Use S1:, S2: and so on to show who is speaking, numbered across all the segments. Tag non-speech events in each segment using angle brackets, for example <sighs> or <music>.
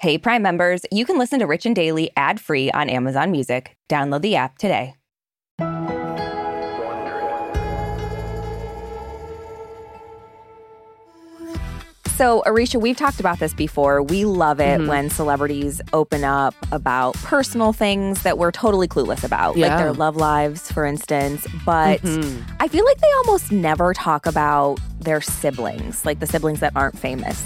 S1: Hey, Prime members, you can listen to Rich and Daily ad free on Amazon Music. Download the app today. So, Aricia, we've talked about this before. We love it
S2: Mhm.
S1: when celebrities open up about personal things that we're totally clueless about, like their love lives, for instance. But
S2: Mhm.
S1: I feel like they almost never talk about their siblings, like the siblings that aren't famous.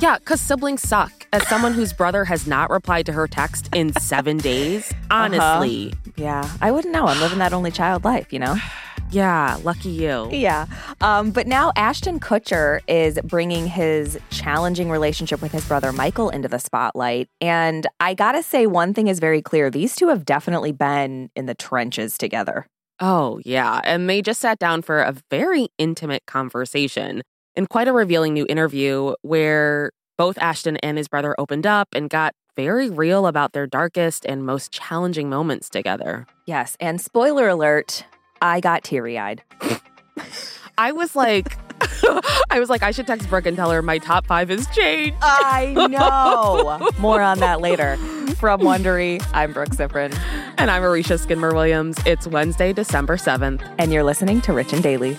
S2: Yeah, because siblings suck. As someone whose brother has not replied to her text in seven <laughs> days, honestly,
S1: Yeah, I wouldn't know. I'm living that only child life, you know? <sighs>
S2: yeah, lucky you.
S1: Yeah. Um, but now Ashton Kutcher is bringing his challenging relationship with his brother Michael into the spotlight. And I got to say, one thing is very clear these two have definitely been in the trenches together.
S2: Oh, yeah. And they just sat down for a very intimate conversation in quite a revealing new interview where both Ashton and his brother opened up and got very real about their darkest and most challenging moments together.
S1: Yes. And spoiler alert, I got teary eyed. <laughs>
S2: I was like, <laughs> I was like, I should text Brooke and tell her my top five has changed.
S1: I know. <laughs> More on that later. From Wondery, I'm Brooke Siffrinn,
S2: And I'm Aricia Skidmore Williams. It's Wednesday, December 7th.
S1: and you're listening to Rich and Daily.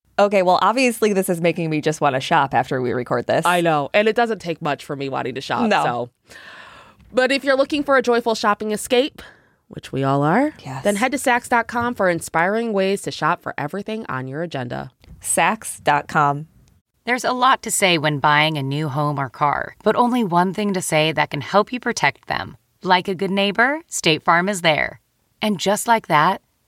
S1: Okay, well, obviously, this is making me just want to shop after we record this.
S2: I know, and it doesn't take much for me wanting to shop.
S1: No.
S2: So, but if you're looking for a joyful shopping escape, which we all are,
S1: Yes.
S2: then head to Saks.com for inspiring ways to shop for everything on your agenda.
S1: Saks.com.
S3: There's a lot to say when buying a new home or car, but only one thing to say that can help you protect them. Like a good neighbor, State Farm is there. And just like that,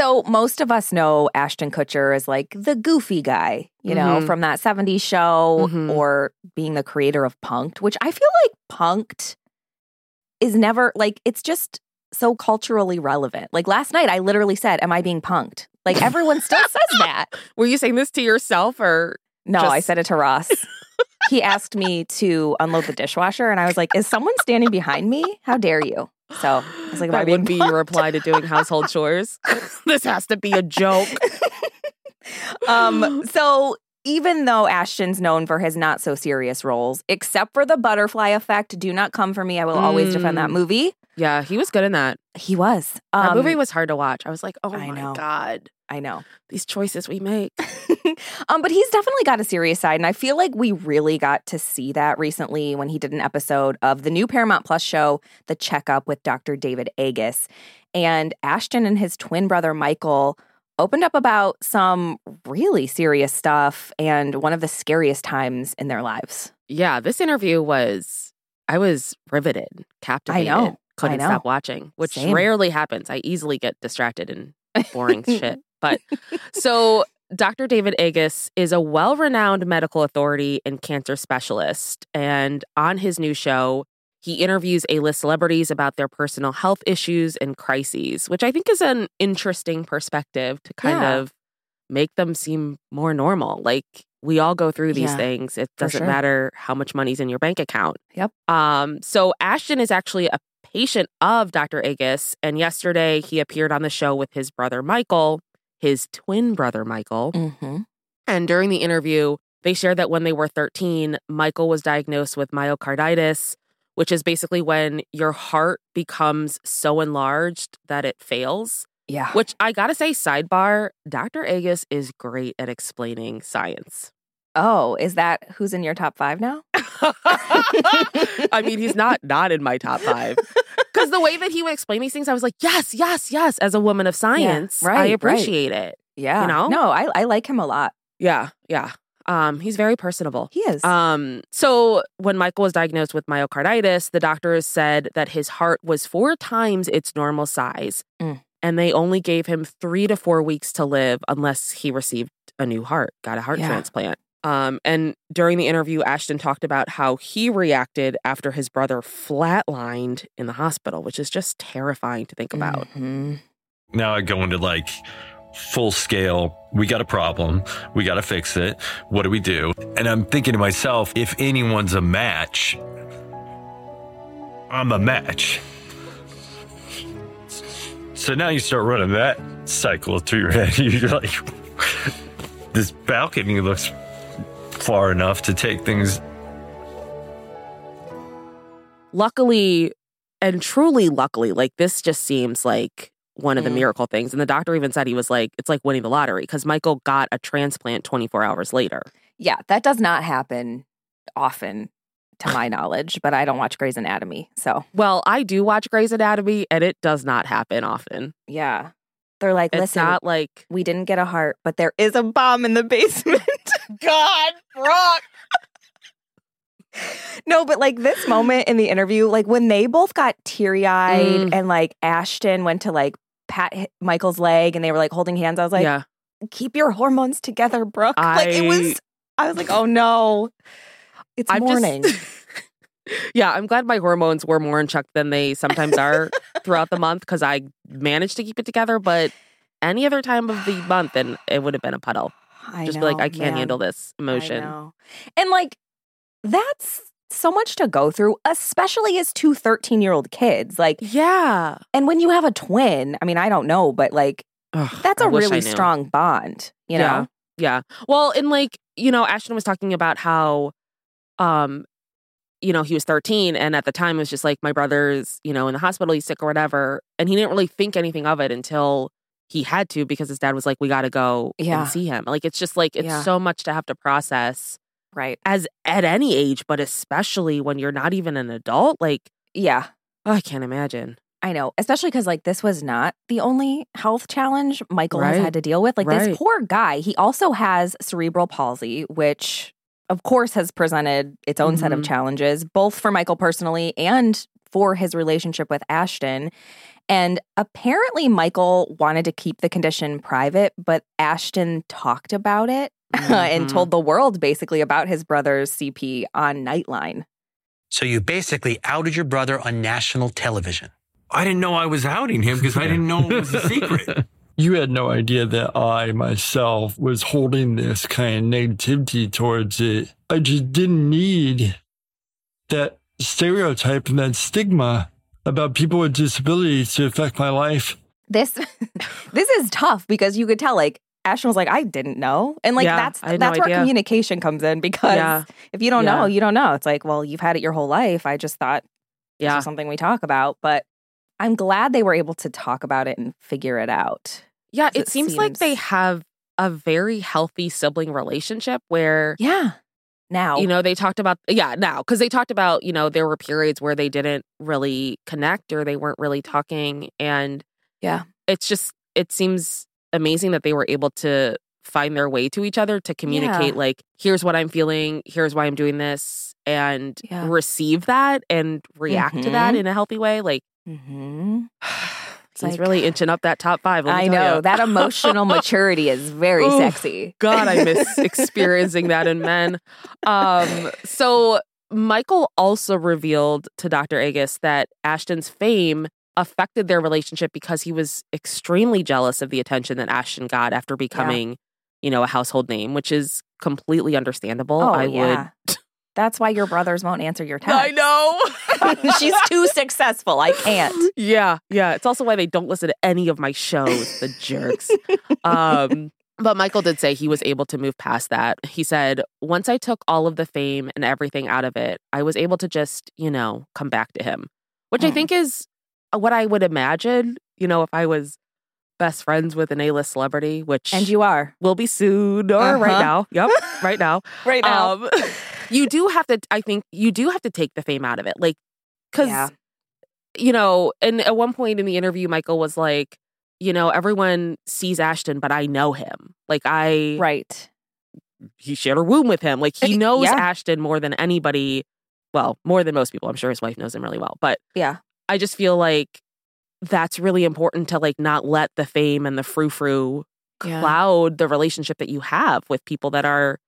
S1: So, most of us know Ashton Kutcher as like the goofy guy, you know,
S2: Mhm.
S1: from that 70s show
S2: Mhm.
S1: or being the creator of Punk'd, which I feel like Punk'd is never like, it's just so culturally relevant. Like last night, I literally said, Am I being punked? Like everyone still says that. <laughs>
S2: Were you saying this to yourself or
S1: No, I said it to Ross. He asked me to unload the dishwasher, and I was like, Is someone standing behind me? How dare you? So I was like,
S2: that would be your reply to doing household <laughs> chores? <laughs> this has to be a joke.
S1: um, so even though Ashton's known for his not so serious roles, except for the butterfly effect, do not come for me. I will always defend that
S2: Mm.
S1: movie.
S2: Yeah, he was good in that.
S1: He was.
S2: That
S1: Um,
S2: movie was hard to watch. I was like, oh
S1: I
S2: my
S1: know.
S2: God,
S1: I know.
S2: these choices we make. <laughs>
S1: um, but he's definitely got a serious side, and I feel like we really got to see that recently when he did an episode of the new Paramount Plus show, The Checkup with Dr. David Agus. And Ashton and his twin brother Michael opened up about some really serious stuff and one of the scariest times in their lives.
S2: Yeah, this interview was, I was riveted, captivated. Couldn't
S1: know.
S2: stop watching, which
S1: Same.
S2: rarely happens. I easily get distracted and boring <laughs> shit. But so Dr. David Agus is a well renowned medical authority and cancer specialist. And on his new show, he interviews A list celebrities about their personal health issues and crises, which I think is an interesting perspective to kind
S1: Yeah.
S2: of make them seem more normal. Like we all go through these
S1: Yeah,
S2: things. It doesn't
S1: sure.
S2: matter how much money's in your bank account.
S1: Yep.
S2: Um, so Ashton is actually a patient of Dr. Agus, and yesterday he appeared on the show with his brother Michael, his twin brother Michael.
S1: Mm-hmm.
S2: And during the interview, they shared that when they were 13, Michael was diagnosed with myocarditis, which is basically when your heart becomes so enlarged that it fails.
S1: Yeah.
S2: Which I gotta say, sidebar, Dr. Agus is great at explaining science.
S1: Oh, is that who's in your top five now? <laughs>
S2: I mean, he's not not in my top five. <laughs> Because the way that he would explain these things, I was like, yes, yes, yes. As a woman of science,
S1: right,
S2: I
S1: right.
S2: appreciate it.
S1: Yeah.
S2: You know?
S1: No, I, I like him a lot.
S2: Yeah, yeah. Um, he's very personable.
S1: He is.
S2: Um, so when Michael was diagnosed with myocarditis, the doctors said that his heart was four times its normal size.
S1: Mm.
S2: And they only gave him three to four weeks to live unless he received a new heart, got a heart
S1: Yeah.
S2: transplant. Um, and during the interview, Ashton talked about how he reacted after his brother flatlined in the hospital, which is just terrifying to think about.
S1: Mhm.
S4: Now I go into like full scale. We got a problem. We got to fix it. What do we do? And I'm thinking to myself, if anyone's a match, I'm a match. So now you start running that cycle through your head. <laughs> You're like, this balcony looks far enough to take things.
S2: luckily and truly luckily like this just seems like one of the
S1: Mm.
S2: miracle things and the doctor even said he was like it's like winning the lottery because michael got a transplant 24 hours later
S1: Yeah, that does not happen often to my <laughs> knowledge, but I don't watch Grey's Anatomy. So,
S2: well i do watch grey's anatomy and it does not happen often
S1: yeah. They're like,
S2: it's
S1: listen,
S2: not like
S1: we didn't get a heart, but there is a bomb in the <laughs> basement. <laughs>
S2: god brock
S1: no, but like this moment in the interview, like when they both got teary eyed
S2: Mm.
S1: and like Ashton went to like pat Michael's leg and they were like holding hands, I was like,
S2: yeah
S1: keep your hormones together, Brooke. like it was, I was like, oh no, it's
S2: I'm
S1: morning.
S2: just <laughs> yeah i'm glad my hormones were more in check than they sometimes are <laughs> throughout the month because i managed to keep it together but any other time of the month and it would have been a puddle
S1: I
S2: just
S1: know,
S2: be like i can't
S1: man.
S2: handle this emotion.
S1: And like, that's so much to go through, especially as two 13 year old kids. Like,
S2: yeah
S1: and when you have a twin, I mean, I don't know, but like,
S2: Ugh,
S1: that's a really strong bond, you
S2: Yeah.
S1: know?
S2: Yeah. Well, and like, you know, Ashton was talking about how um you know, he was 13 and at the time it was just like my brother's, you know, in the hospital, he's sick or whatever, and he didn't really think anything of it until he had to because his dad was like we got to go
S1: Yeah.
S2: and see him. Like it's just like it's
S1: Yeah.
S2: so much to have to process
S1: Right.
S2: as at any age, but especially when you're not even an adult, like
S1: Yeah.
S2: oh, I can't imagine.
S1: I know, especially because like this was not the only health challenge Michael has had to deal with. Like
S2: Right.
S1: this poor guy, he also has cerebral palsy, which of course has presented its own set of
S2: Mhm.
S1: challenges, both for Michael personally and for his relationship with Ashton. And apparently, Michael wanted to keep the condition private, but Ashton talked about it <laughs> and
S2: Mhm.
S1: told the world basically about his brother's CP on Nightline.
S5: So you basically outed your brother on national television.
S4: I didn't know I was outing him because I didn't know it was a secret. <laughs>
S6: You had no idea that I myself was holding this kind of negativity towards it. I just didn't need that stereotype and that stigma about people with disabilities to affect my life.
S1: this <laughs> this is tough because you could tell like Ashton was like, I didn't know. And like
S2: Yeah,
S1: that's
S2: I had no
S1: that's where
S2: idea.
S1: communication comes in because
S2: Yeah.
S1: if you don't know, you don't know. It's like, well, you've had it your whole life. I just thought this
S2: Yeah.
S1: was something we talk about. But I'm glad they were able to talk about it and figure it out.
S2: Yeah, it seems like they have a very healthy sibling relationship where
S1: Yeah. Now
S2: you know they talked about yeah now because they talked about you know there were periods where they didn't really connect or they weren't really talking and
S1: Yeah.
S2: it's just it seems amazing that they were able to find their way to each other to communicate like here's what i'm feeling here's why i'm doing this and
S1: Yeah.
S2: receive that and react to that
S1: Mhm.
S2: in a healthy way like <sighs> <sighs>
S1: Mhm.
S2: he's
S1: like-
S2: really inching up that top five
S1: I know that emotional <laughs> maturity is very
S2: Oof.
S1: sexy.
S2: God, I miss <laughs> experiencing that in men. Um, so Michael also revealed to Dr. Agus that Ashton's fame affected their relationship because he was extremely jealous of the attention that Ashton got after becoming, you know, a household name, which is completely understandable.
S1: Oh,
S2: I
S1: yeah.
S2: would
S1: That's why your brothers won't answer your text.
S2: I know. <laughs>
S1: She's too successful. I can't.
S2: Yeah, yeah. It's also why they don't listen to any of my shows, the jerks. Um, but Michael did say he was able to move past that. He said, once I took all of the fame and everything out of it, I was able to just, you know, come back to him, which I
S1: Mm.
S2: think is what I would imagine, you know, if I was best friends with an A-list celebrity, which
S1: And you are.
S2: will be soon or right
S1: Uh-huh.
S2: now. Yep, <laughs> right now.
S1: Right
S2: Um, <laughs> you do have to. I think you do have to take the fame out of it, like because
S1: Yeah.
S2: you know. And at one point in the interview, Michael was like, you know, everyone sees Ashton, but I know him. Like I,
S1: right.
S2: he shared a room with him. Like he knows
S1: yeah.
S2: Ashton more than anybody. Well, more than most people. I'm sure his wife knows him really well, but
S1: Yeah.
S2: I just feel like that's really important to like not let the fame and the frou frou
S1: Yeah.
S2: cloud the relationship that you have with people that are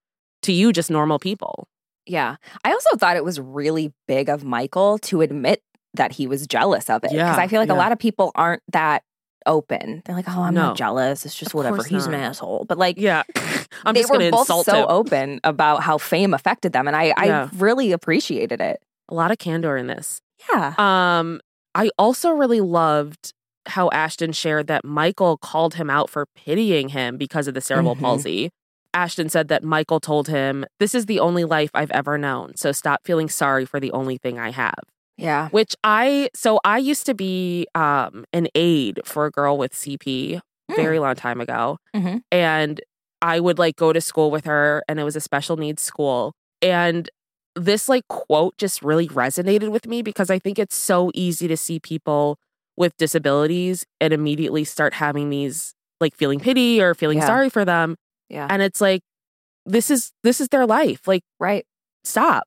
S2: to you just normal people.
S1: Yeah. I also thought it was really big of Michael to admit that he was jealous of it. Because
S2: Yeah,
S1: I feel like a lot of people aren't that open. They're like, oh, I'm
S2: No.
S1: not jealous. It's just
S2: Of
S1: whatever. He's an asshole. But like,
S2: Yeah. <laughs> I'm
S1: they
S2: just
S1: were both so
S2: him.
S1: open about how fame affected them. And I,
S2: Yeah.
S1: I really appreciated it.
S2: A lot of candor in this.
S1: Yeah.
S2: Um, I also really loved how Ashton shared that Michael called him out for pitying him because of the cerebral
S1: Mhm.
S2: palsy. Ashton said that Michael told him, This is the only life I've ever known. So stop feeling sorry for the only thing I have.
S1: Yeah.
S2: Which I, so I used to be um, an aide for a girl with CP
S1: Hmm.
S2: very long time ago.
S1: Mhm.
S2: And I would like go to school with her, and it was a special needs school. And this like quote just really resonated with me because I think it's so easy to see people with disabilities and immediately start having these like feeling pity or feeling
S1: Yeah.
S2: sorry for them.
S1: Yeah.
S2: And it's like, this is this is their life. Like,
S1: Right.
S2: stop.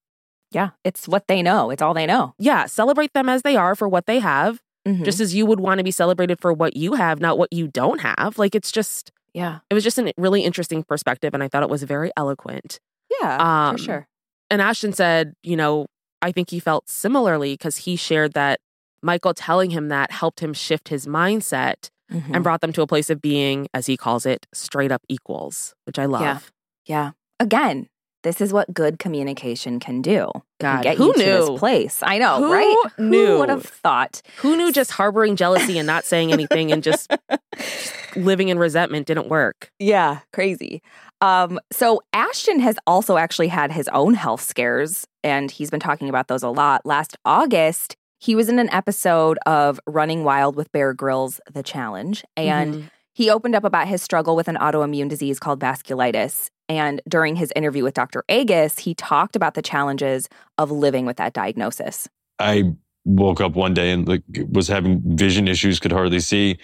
S1: Yeah. It's what they know. It's all they know.
S2: Yeah, celebrate them as they are for what they have,
S1: Mhm.
S2: just as you would want to be celebrated for what you have, not what you don't have. Like it's just
S1: yeah.
S2: it was just a really interesting perspective and I thought it was very eloquent.
S1: Yeah.
S2: Um,
S1: for sure.
S2: And Ashton said, you know, I think he felt similarly because he shared that Michael telling him that helped him shift his mindset
S1: Mhm.
S2: and brought them to a place of being, as he calls it, straight up equals, which I love.
S1: Yeah. Yeah. Again, this is what good communication can do. Can
S2: God,
S1: get
S2: who
S1: you to
S2: knew?
S1: this place. I know,
S2: Who
S1: right?
S2: knew?
S1: Who would have thought?
S2: Who knew just harboring jealousy and not saying anything and just <laughs> living in resentment didn't work?
S1: Yeah, crazy. Um, so Ashton has also actually had his own health scares, and he's been talking about those a lot. Last August, he was in an episode of Running Wild with Bear Grylls, The Challenge, and
S2: Mhm.
S1: he opened up about his struggle with an autoimmune disease called vasculitis. And during his interview with Dr. Agus, he talked about the challenges of living with that diagnosis.
S4: I woke up one day and like was having vision issues, could hardly see,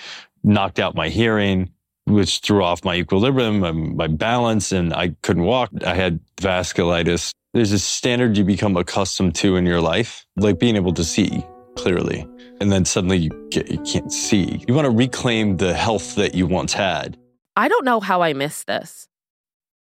S4: knocked out my hearing, which threw off my equilibrium, my, my balance, and I couldn't walk. I had vasculitis. There's a standard you become accustomed to in your life, like being able to see clearly. And then suddenly you, get, you can't see. You want to reclaim the health that you once had.
S2: I don't know how I missed this.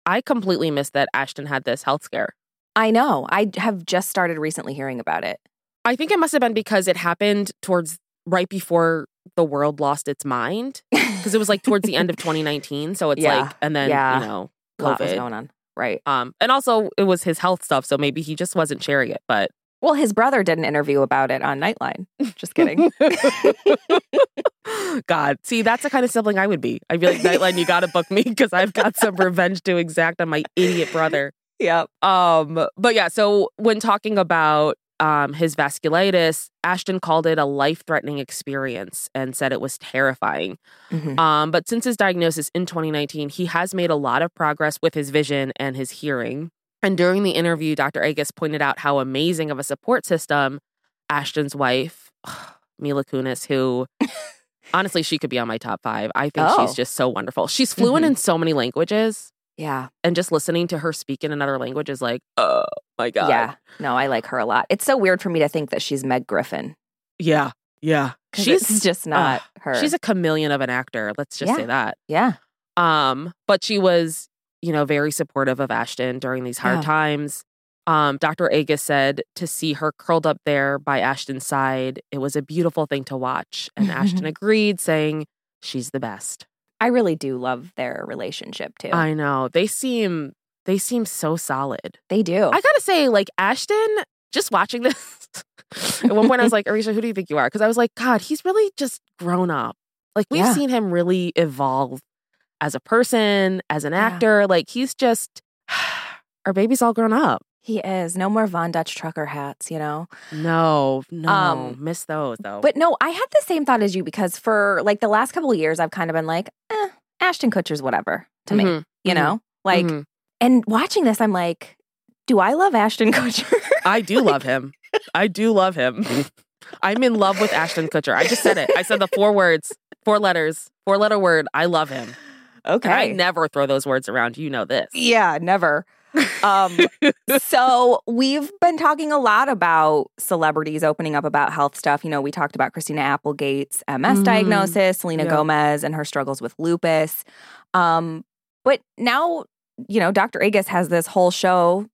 S2: I completely missed that Ashton had this health scare.
S1: I know. I have just started recently hearing about it.
S2: I think it must have been because it happened towards right before the world lost its mind. Because it was like towards the end of 2019. So <laughs> it's
S1: Yeah.
S2: like, and then,
S1: Yeah.
S2: you know,
S1: A lot was
S2: COVID.
S1: going on. Right.
S2: Um, and also it was his health stuff. So maybe he just wasn't sharing it. But
S1: Well, his brother did an interview about it on Nightline. Just kidding. <laughs>
S2: God, see, that's the kind of sibling I would be. I'd be like, Nightline, you got to book me because I've got some revenge to exact on my idiot brother. <laughs>
S1: yep.
S2: Um, but yeah, so when talking about um his vasculitis, Ashton called it a life-threatening experience and said it was terrifying.
S1: Mhm.
S2: Um, but since his diagnosis in 2019, he has made a lot of progress with his vision and his hearing. And during the interview, Dr. Agus pointed out how amazing of a support system Ashton's wife, <sighs> Mila Kunis, who <laughs> honestly, she could be on my top five. I think
S1: Oh.
S2: she's just so wonderful. She's fluent
S1: Mhm.
S2: in so many languages.
S1: Yeah.
S2: And just listening to her speak in another language is like, oh my God.
S1: Yeah. No, I like her a lot. It's so weird for me to think that she's Meg Griffin.
S2: Yeah. Yeah. She's
S1: just not
S2: ugh,
S1: her.
S2: She's a chameleon of an actor. Let's just say that.
S1: yeah.
S2: Um, but she was, you know, very supportive of Ashton during these hard
S1: Yeah.
S2: times. Um, Dr. Agus said to see her curled up there by Ashton's side, it was a beautiful thing to watch. And Ashton <laughs> agreed, saying, She's the best.
S1: I really do love their relationship too.
S2: I know. They seem they seem so solid.
S1: they do.
S2: I gotta say, like Ashton, just watching this. <laughs> at one point, I was <laughs> like, Aricia, who do you think you are? Because I was like, God, he's really just grown up. Like we've
S1: Yeah.
S2: seen him really evolve as a person, as an
S1: Yeah.
S2: actor. Like he's just <sighs> our baby's all grown up.
S1: He is. No more Von Dutch trucker hats, you know?
S2: No, no,
S1: Um,
S2: miss those though.
S1: But no, I had the same thought as you because for like the last couple of years, I've kind of been like, eh, Ashton Kutcher's whatever to me,
S2: Mhm,
S1: you
S2: mhm,
S1: know? Like,
S2: mhm.
S1: And watching this, I'm like, do I love Ashton Kutcher? <laughs>
S2: I do love him. I do love him. I'm in love with Ashton Kutcher. I just said it. I said the four words, four letters, four letter word. I love him.
S1: okay.
S2: And I never throw those words around. You know this.
S1: Yeah, never. Um, <laughs> so we've been talking a lot about celebrities opening up about health stuff. You know, we talked about Christina Applegate's MS
S2: Mhm.
S1: diagnosis, Selena
S2: Yeah.
S1: Gomez and her struggles with lupus. Um, but now, you know, Dr. Agus has this whole show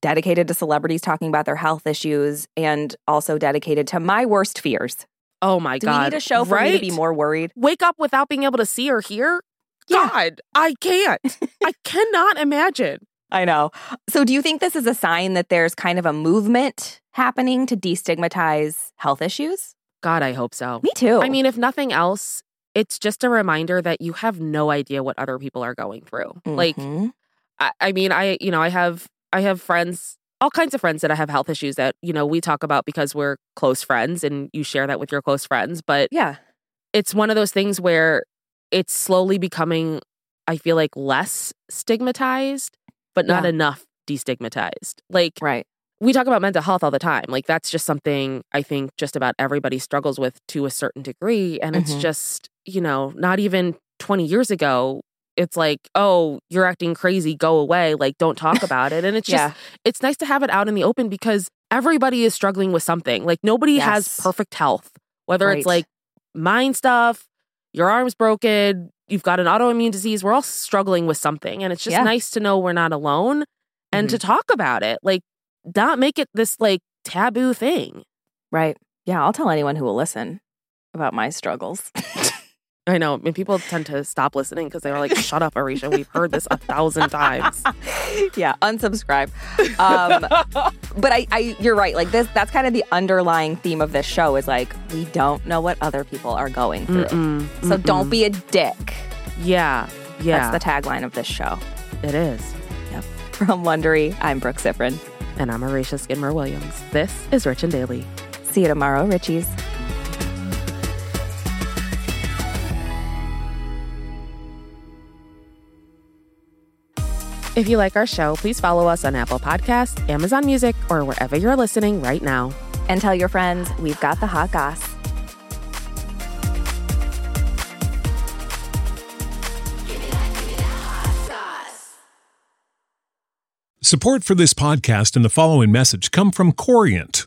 S1: dedicated to celebrities talking about their health issues and also dedicated to my worst fears.
S2: Oh my
S1: Do
S2: God.
S1: we need a show for
S2: right?
S1: me to be more worried?
S2: Wake up without being able to see or hear?
S1: Yeah.
S2: God, I can't. I <laughs> cannot imagine.
S1: I know. So, do you think this is a sign that there's kind of a movement happening to destigmatize health issues?
S2: God, I hope so.
S1: Me too.
S2: I mean, if nothing else, it's just a reminder that you have no idea what other people are going through. Like,
S1: Mhm.
S2: I, I mean, I, you know, I have, I have friends, all kinds of friends that I have health issues that, you know, we talk about because we're close friends and you share that with your close friends. But
S1: yeah,
S2: it's one of those things where it's slowly becoming, I feel like, less stigmatized, but not
S1: Yeah.
S2: enough destigmatized. Like,
S1: right.
S2: we talk about mental health all the time. Like that's just something I think just about everybody struggles with to a certain degree. And it's
S1: Mhm.
S2: just, you know, not even 20 years ago, it's like, oh, you're acting crazy, go away. Like, don't talk <laughs> about it. And it's just, it's nice to have it out in the open because everybody is struggling with something. Like, nobody has perfect health, whether
S1: Right.
S2: it's like mind stuff, your arm's broken, you've got an autoimmune disease. We're all struggling with something. And it's just
S1: Yeah.
S2: nice to know we're not alone and
S1: Mhm.
S2: to talk about it. Like, not make it this like taboo thing.
S1: right. Yeah, I'll tell anyone who will listen about my struggles. <laughs>
S2: I know. I mean, people tend to stop listening because they're like, shut up, Aricia. We've heard this a thousand times. <laughs>
S1: yeah, unsubscribe. Um, but I, I, you're right. Like this, that's kind of the underlying theme of this show is like we don't know what other people are going through.
S2: Mm-mm,
S1: So
S2: mm-mm.
S1: don't be a dick.
S2: Yeah. Yeah.
S1: That's the tagline of this show.
S2: it is. <laughs>
S1: From Wondery, I'm Brooke Siffrinn.
S2: And I'm Aricia Skidmore Williams. This is Rich and Daily.
S1: See you tomorrow, Richies.
S2: If you like our show, please follow us on Apple Podcasts, Amazon Music, or wherever you're listening right now.
S1: And tell your friends we've got the hot goss.
S7: Support for this podcast and the following message come from Corient.